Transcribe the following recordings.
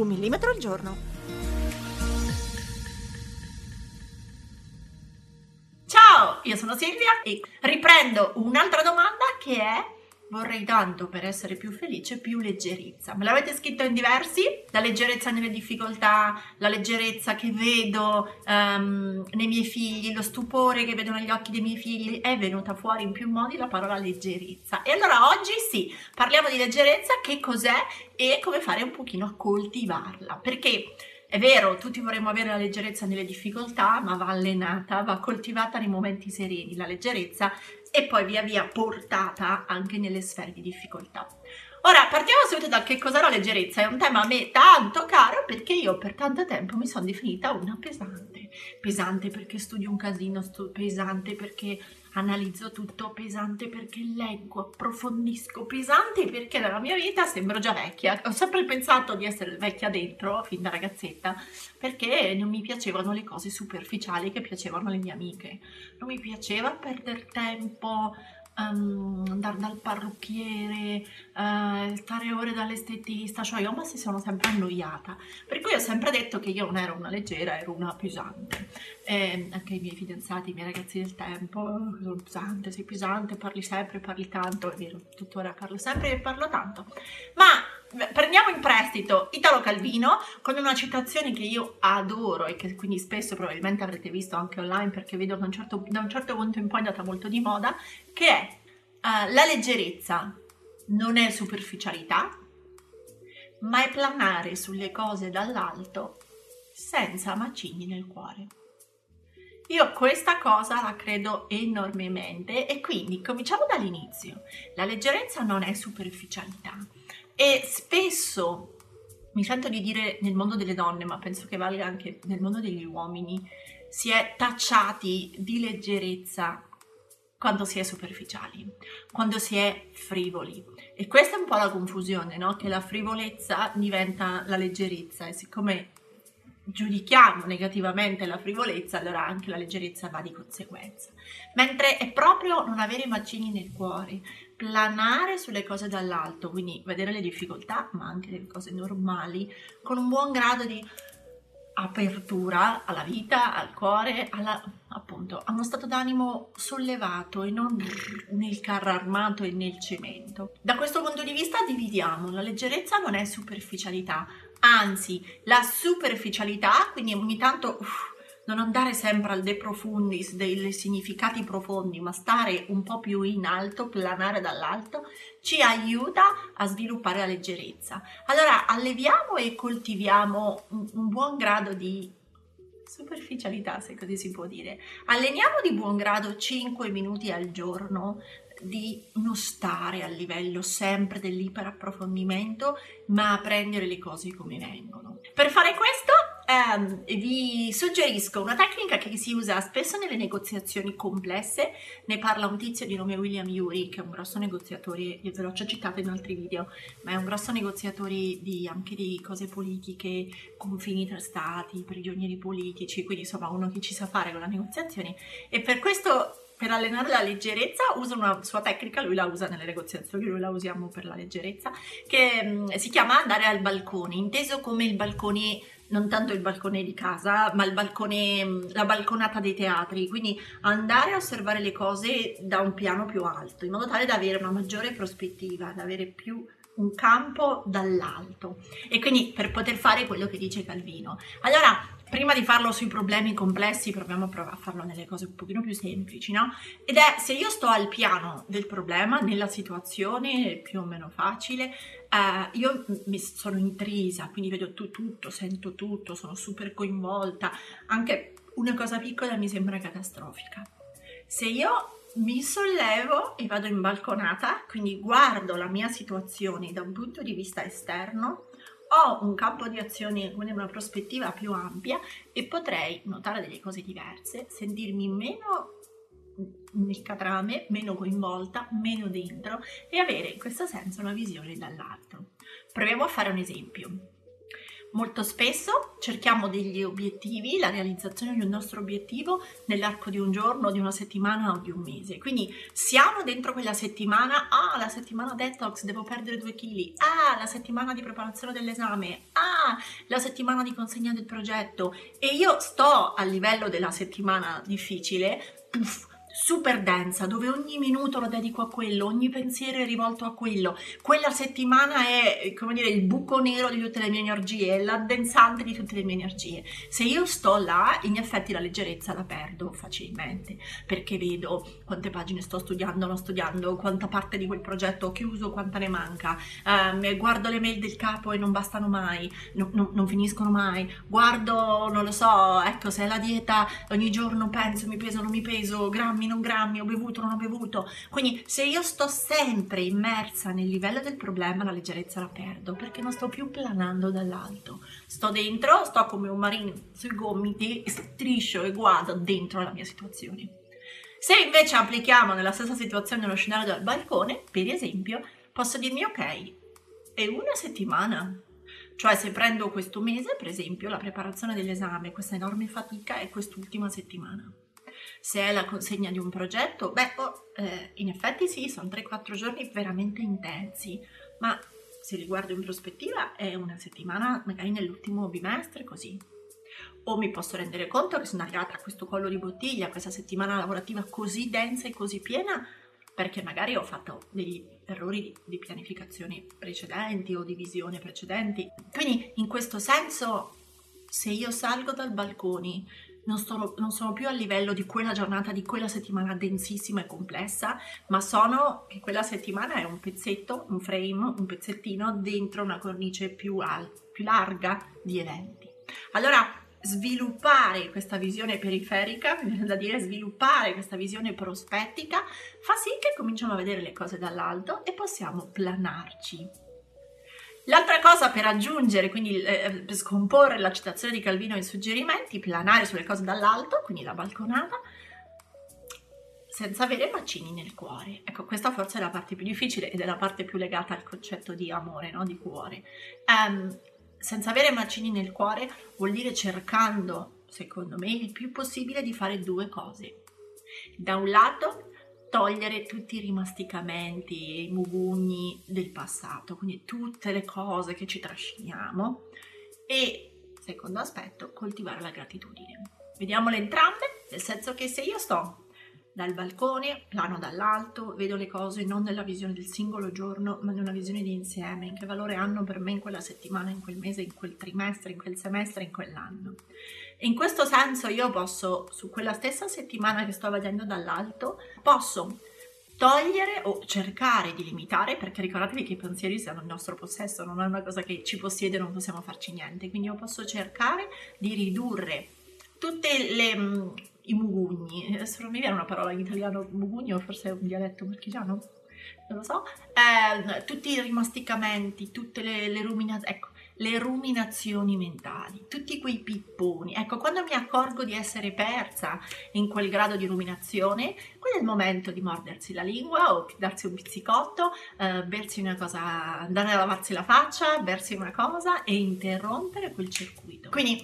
Un millimetro al giorno. Ciao, io sono Silvia e riprendo un'altra domanda che è vorrei tanto per essere più felice più leggerezza. Me l'avete scritto in diversi? La leggerezza nelle difficoltà, la leggerezza che vedo um, nei miei figli, lo stupore che vedo negli occhi dei miei figli, è venuta fuori in più modi la parola leggerezza. E allora oggi sì, parliamo di leggerezza, che cos'è e come fare un pochino a coltivarla. Perché è vero, tutti vorremmo avere la leggerezza nelle difficoltà, ma va allenata, va coltivata nei momenti sereni, la leggerezza, e poi via via portata anche nelle sfere di difficoltà. Ora, partiamo subito da che cos'è la leggerezza. È un tema a me tanto caro perché io per tanto tempo mi sono definita una pesante. Pesante perché studio un casino, pesante perché analizzo tutto pesante perché leggo, approfondisco, pesante perché nella mia vita sembro già vecchia. Ho sempre pensato di essere vecchia dentro, fin da ragazzetta, perché non mi piacevano le cose superficiali che piacevano alle mie amiche. Non mi piaceva perdere tempo, um, andare dal parrucchiere, uh, stare ore dall'estetista, cioè io ma si sono sempre annoiata. Per cui ho sempre detto che io non ero una leggera, ero una pesante. E anche i miei fidanzati, i miei ragazzi del tempo, sono pesante, sei pesante, parli sempre, parli tanto, è vero, tuttora parlo sempre e parlo tanto. Ma prendiamo in prestito Italo Calvino con una citazione che io adoro e che quindi spesso probabilmente avrete visto anche online perché vedo che un certo, da un certo punto in poi è andata molto di moda, che è uh, la leggerezza non è superficialità, ma è planare sulle cose dall'alto senza macigni nel cuore. Io questa cosa la credo enormemente e quindi cominciamo dall'inizio. La leggerezza non è superficialità e spesso mi sento di dire nel mondo delle donne, ma penso che valga anche nel mondo degli uomini, si è tacciati di leggerezza quando si è superficiali, quando si è frivoli. E questa è un po' la confusione, no? Che la frivolezza diventa la leggerezza e siccome giudichiamo negativamente la frivolezza, allora anche la leggerezza va di conseguenza. Mentre è proprio non avere macini nel cuore, planare sulle cose dall'alto, quindi vedere le difficoltà, ma anche le cose normali, con un buon grado di apertura alla vita, al cuore, alla, appunto, a uno stato d'animo sollevato e non nel carro armato e nel cemento. Da questo punto di vista dividiamo, la leggerezza non è superficialità, anzi la superficialità, quindi ogni tanto uff, non andare sempre al de profundis dei significati profondi, ma stare un po' più in alto, planare dall'alto, ci aiuta a sviluppare la leggerezza. Allora alleviamo e coltiviamo un, un buon grado di superficialità, se così si può dire. Alleniamo di buon grado 5 minuti al giorno di non stare a livello sempre dell'iperapprofondimento, ma a prendere le cose come vengono. Per fare questo ehm, vi suggerisco una tecnica che si usa spesso nelle negoziazioni complesse, ne parla un tizio di nome William Yuri, che è un grosso negoziatore, ve l'ho già citato in altri video, ma è un grosso negoziatore di, anche di cose politiche, confini tra stati, prigionieri politici, quindi insomma uno che ci sa fare con la negoziazione. E per questo per allenare la leggerezza usa una sua tecnica, lui la usa nelle negoziazioni, noi la usiamo per la leggerezza, che mh, si chiama andare al balcone, inteso come il balcone non tanto il balcone di casa, ma il balcone, la balconata dei teatri, quindi andare a osservare le cose da un piano più alto, in modo tale da avere una maggiore prospettiva, da avere più un campo dall'alto e quindi per poter fare quello che dice Calvino. Allora, prima di farlo sui problemi complessi, proviamo a provare a farlo nelle cose un pochino più semplici, no? Ed è se io sto al piano del problema, nella situazione più o meno facile, eh, io mi sono intrisa, quindi vedo tu, tutto, sento tutto, sono super coinvolta, anche una cosa piccola mi sembra catastrofica. Se io mi sollevo e vado in balconata, quindi guardo la mia situazione da un punto di vista esterno, ho un campo di azione con una prospettiva più ampia e potrei notare delle cose diverse, sentirmi meno nel catrame, meno coinvolta, meno dentro e avere in questo senso una visione dall'alto. Proviamo a fare un esempio. Molto spesso cerchiamo degli obiettivi, la realizzazione di un nostro obiettivo nell'arco di un giorno, di una settimana o di un mese. Quindi siamo dentro quella settimana, ah, la settimana detox, devo perdere due kg, ah, la settimana di preparazione dell'esame, ah, la settimana di consegna del progetto. E io sto a livello della settimana difficile, puff, super densa, dove ogni minuto lo dedico a quello, ogni pensiero è rivolto a quello. Quella settimana è, come dire, il buco nero di tutte le mie energie, è l'addensante di tutte le mie energie. Se io sto là, in effetti la leggerezza la perdo facilmente, perché vedo quante pagine sto studiando, non studiando, quanta parte di quel progetto ho chiuso, quanta ne manca. Um, guardo le mail del capo e non bastano mai, no, no, non finiscono mai. Guardo, non lo so, ecco, se è la dieta, ogni giorno penso, mi peso, non mi peso, grammi non grammi, ho bevuto, non ho bevuto. Quindi se io sto sempre immersa nel livello del problema, la leggerezza la perdo perché non sto più planando dall'alto. Sto dentro, sto come un marino sui gomiti, striscio e guardo dentro la mia situazione. Se invece applichiamo nella stessa situazione lo scenario del balcone, per esempio, posso dirmi ok, è una settimana. Cioè se prendo questo mese, per esempio, la preparazione dell'esame, questa enorme fatica è quest'ultima settimana se è la consegna di un progetto, beh, oh, eh, in effetti sì, sono 3-4 giorni veramente intensi, ma se li guardo in prospettiva è una settimana magari nell'ultimo bimestre così. O mi posso rendere conto che sono arrivata a questo collo di bottiglia, a questa settimana lavorativa così densa e così piena, perché magari ho fatto degli errori di pianificazione precedenti o di visione precedenti. Quindi in questo senso, se io salgo dal balcone non sono, non sono, più a livello di quella giornata, di quella settimana densissima e complessa, ma sono che quella settimana è un pezzetto, un frame, un pezzettino dentro una cornice più, al, più larga di eventi. Allora, sviluppare questa visione periferica, mi viene da dire sviluppare questa visione prospettica, fa sì che cominciamo a vedere le cose dall'alto e possiamo planarci L'altra cosa per aggiungere, quindi eh, per scomporre la citazione di Calvino in suggerimenti, planare sulle cose dall'alto, quindi la balconata, senza avere macini nel cuore. Ecco, questa forse è la parte più difficile ed è la parte più legata al concetto di amore, no? di cuore. Um, senza avere macini nel cuore vuol dire cercando, secondo me, il più possibile di fare due cose. Da un lato togliere tutti i rimasticamenti e i mugugni del passato, quindi tutte le cose che ci trasciniamo e, secondo aspetto, coltivare la gratitudine. Vediamole entrambe, nel senso che se io sto dal balcone, plano dall'alto, vedo le cose non nella visione del singolo giorno, ma nella visione di insieme, in che valore hanno per me in quella settimana, in quel mese, in quel trimestre, in quel semestre, in quell'anno. In questo senso io posso, su quella stessa settimana che sto vedendo dall'alto, posso togliere o cercare di limitare, perché ricordatevi che i pensieri siano il nostro possesso, non è una cosa che ci possiede non possiamo farci niente, quindi io posso cercare di ridurre tutte le mm, i mugugni, adesso non mi viene una parola in italiano mugugno, forse è un dialetto marchigiano, non lo so, eh, tutti i rimasticamenti, tutte le, le ruminazioni, ecco, le ruminazioni mentali, tutti quei pipponi. Ecco, quando mi accorgo di essere persa in quel grado di ruminazione, quello è il momento di mordersi la lingua o darsi un pizzicotto, eh, bersi una cosa, andare a lavarsi la faccia, bersi una cosa e interrompere quel circuito. Quindi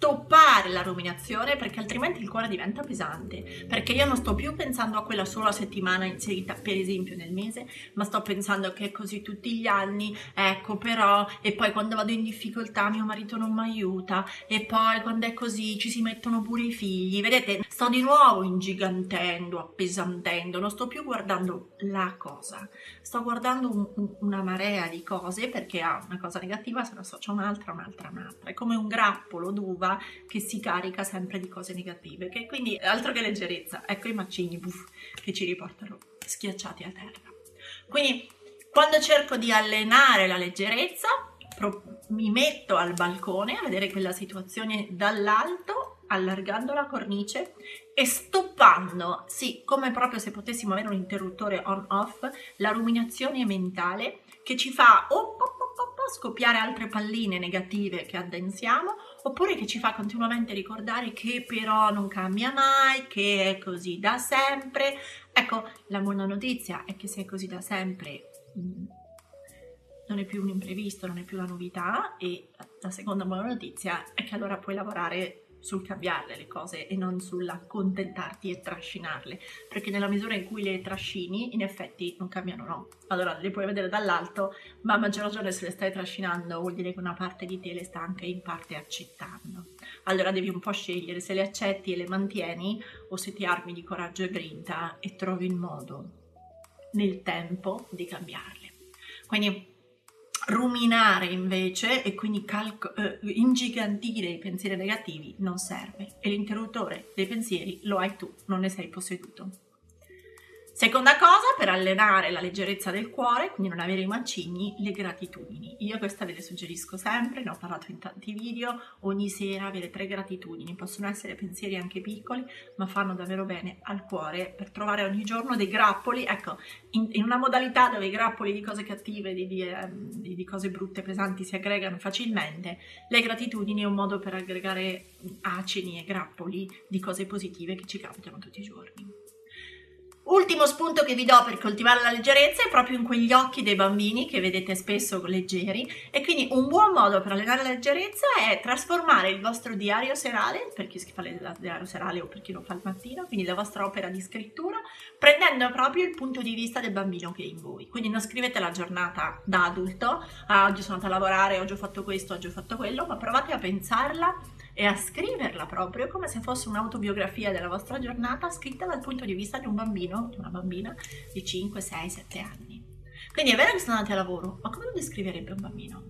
stoppare la ruminazione perché altrimenti il cuore diventa pesante. Perché io non sto più pensando a quella sola settimana inserita per esempio nel mese ma sto pensando che è così tutti gli anni ecco però e poi quando vado in difficoltà mio marito non mi aiuta e poi quando è così ci si mettono pure i figli. Vedete sto di nuovo ingigantendo appesantendo non sto più guardando la cosa. Sto guardando un, un, una marea di cose perché ha una cosa negativa se ne associa un'altra un'altra un'altra. È come un grappolo d'uva che si carica sempre di cose negative, che quindi altro che leggerezza, ecco i macigni buff, che ci riportano schiacciati a terra. Quindi quando cerco di allenare la leggerezza, pro- mi metto al balcone a vedere quella situazione dall'alto, allargando la cornice e stoppando, sì, come proprio se potessimo avere un interruttore on-off, la ruminazione mentale che ci fa oh, oh, scoppiare altre palline negative che addensiamo, oppure che ci fa continuamente ricordare che però non cambia mai, che è così da sempre. Ecco, la buona notizia è che se è così da sempre mm, non è più un imprevisto, non è più una novità e la seconda buona notizia è che allora puoi lavorare sul cambiarle le cose e non sull'accontentarti e trascinarle, perché nella misura in cui le trascini, in effetti non cambiano, no. Allora le puoi vedere dall'alto, ma a maggior ragione se le stai trascinando vuol dire che una parte di te le sta anche in parte accettando. Allora devi un po' scegliere se le accetti e le mantieni o se ti armi di coraggio e grinta e trovi il modo nel tempo di cambiarle. Quindi Ruminare invece e quindi calco- eh, ingigantire i pensieri negativi non serve e l'interruttore dei pensieri lo hai tu, non ne sei posseduto. Seconda cosa, per allenare la leggerezza del cuore, quindi non avere i macigni, le gratitudini. Io questa ve le suggerisco sempre, ne ho parlato in tanti video, ogni sera avere tre gratitudini. Possono essere pensieri anche piccoli, ma fanno davvero bene al cuore per trovare ogni giorno dei grappoli, ecco, in, in una modalità dove i grappoli di cose cattive, di, di, ehm, di, di cose brutte, pesanti si aggregano facilmente, le gratitudini è un modo per aggregare acini e grappoli di cose positive che ci capitano tutti i giorni. Ultimo spunto che vi do per coltivare la leggerezza è proprio in quegli occhi dei bambini che vedete spesso leggeri e quindi un buon modo per allenare la leggerezza è trasformare il vostro diario serale, per chi fa il diario serale o per chi lo fa al mattino, quindi la vostra opera di scrittura, prendendo proprio il punto di vista del bambino che è in voi. Quindi non scrivete la giornata da adulto, ah, oggi sono andata a lavorare, oggi ho fatto questo, oggi ho fatto quello, ma provate a pensarla e a scriverla proprio come se fosse un'autobiografia della vostra giornata scritta dal punto di vista di un bambino, di una bambina di 5, 6, 7 anni. Quindi è vero che siete andati a lavoro, ma come lo descriverebbe un bambino?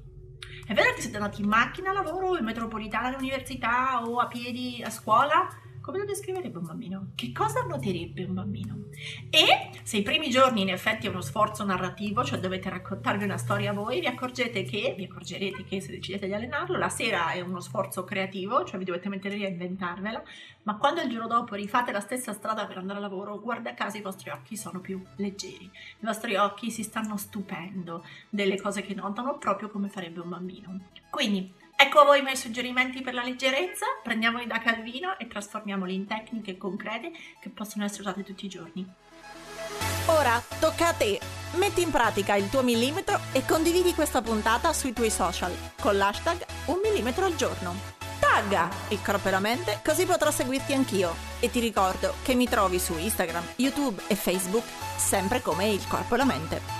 È vero che siete andati in macchina a lavoro, in metropolitana all'università o a piedi a scuola? Come lo descriverebbe un bambino? Che cosa noterebbe un bambino? E se i primi giorni in effetti è uno sforzo narrativo, cioè dovete raccontarvi una storia voi, vi accorgete che, vi accorgerete che se decidete di allenarlo, la sera è uno sforzo creativo, cioè vi dovete mettere lì a inventarvela, ma quando il giorno dopo rifate la stessa strada per andare a lavoro, guarda caso i vostri occhi sono più leggeri, i vostri occhi si stanno stupendo delle cose che notano proprio come farebbe un bambino. Quindi Ecco a voi i miei suggerimenti per la leggerezza, prendiamoli da Calvino e trasformiamoli in tecniche concrete che possono essere usate tutti i giorni. Ora tocca a te! Metti in pratica il tuo millimetro e condividi questa puntata sui tuoi social con l'hashtag un millimetro al giorno. Tagga il corpo e la mente così potrò seguirti anch'io. E ti ricordo che mi trovi su Instagram, YouTube e Facebook sempre come il corpo e la mente.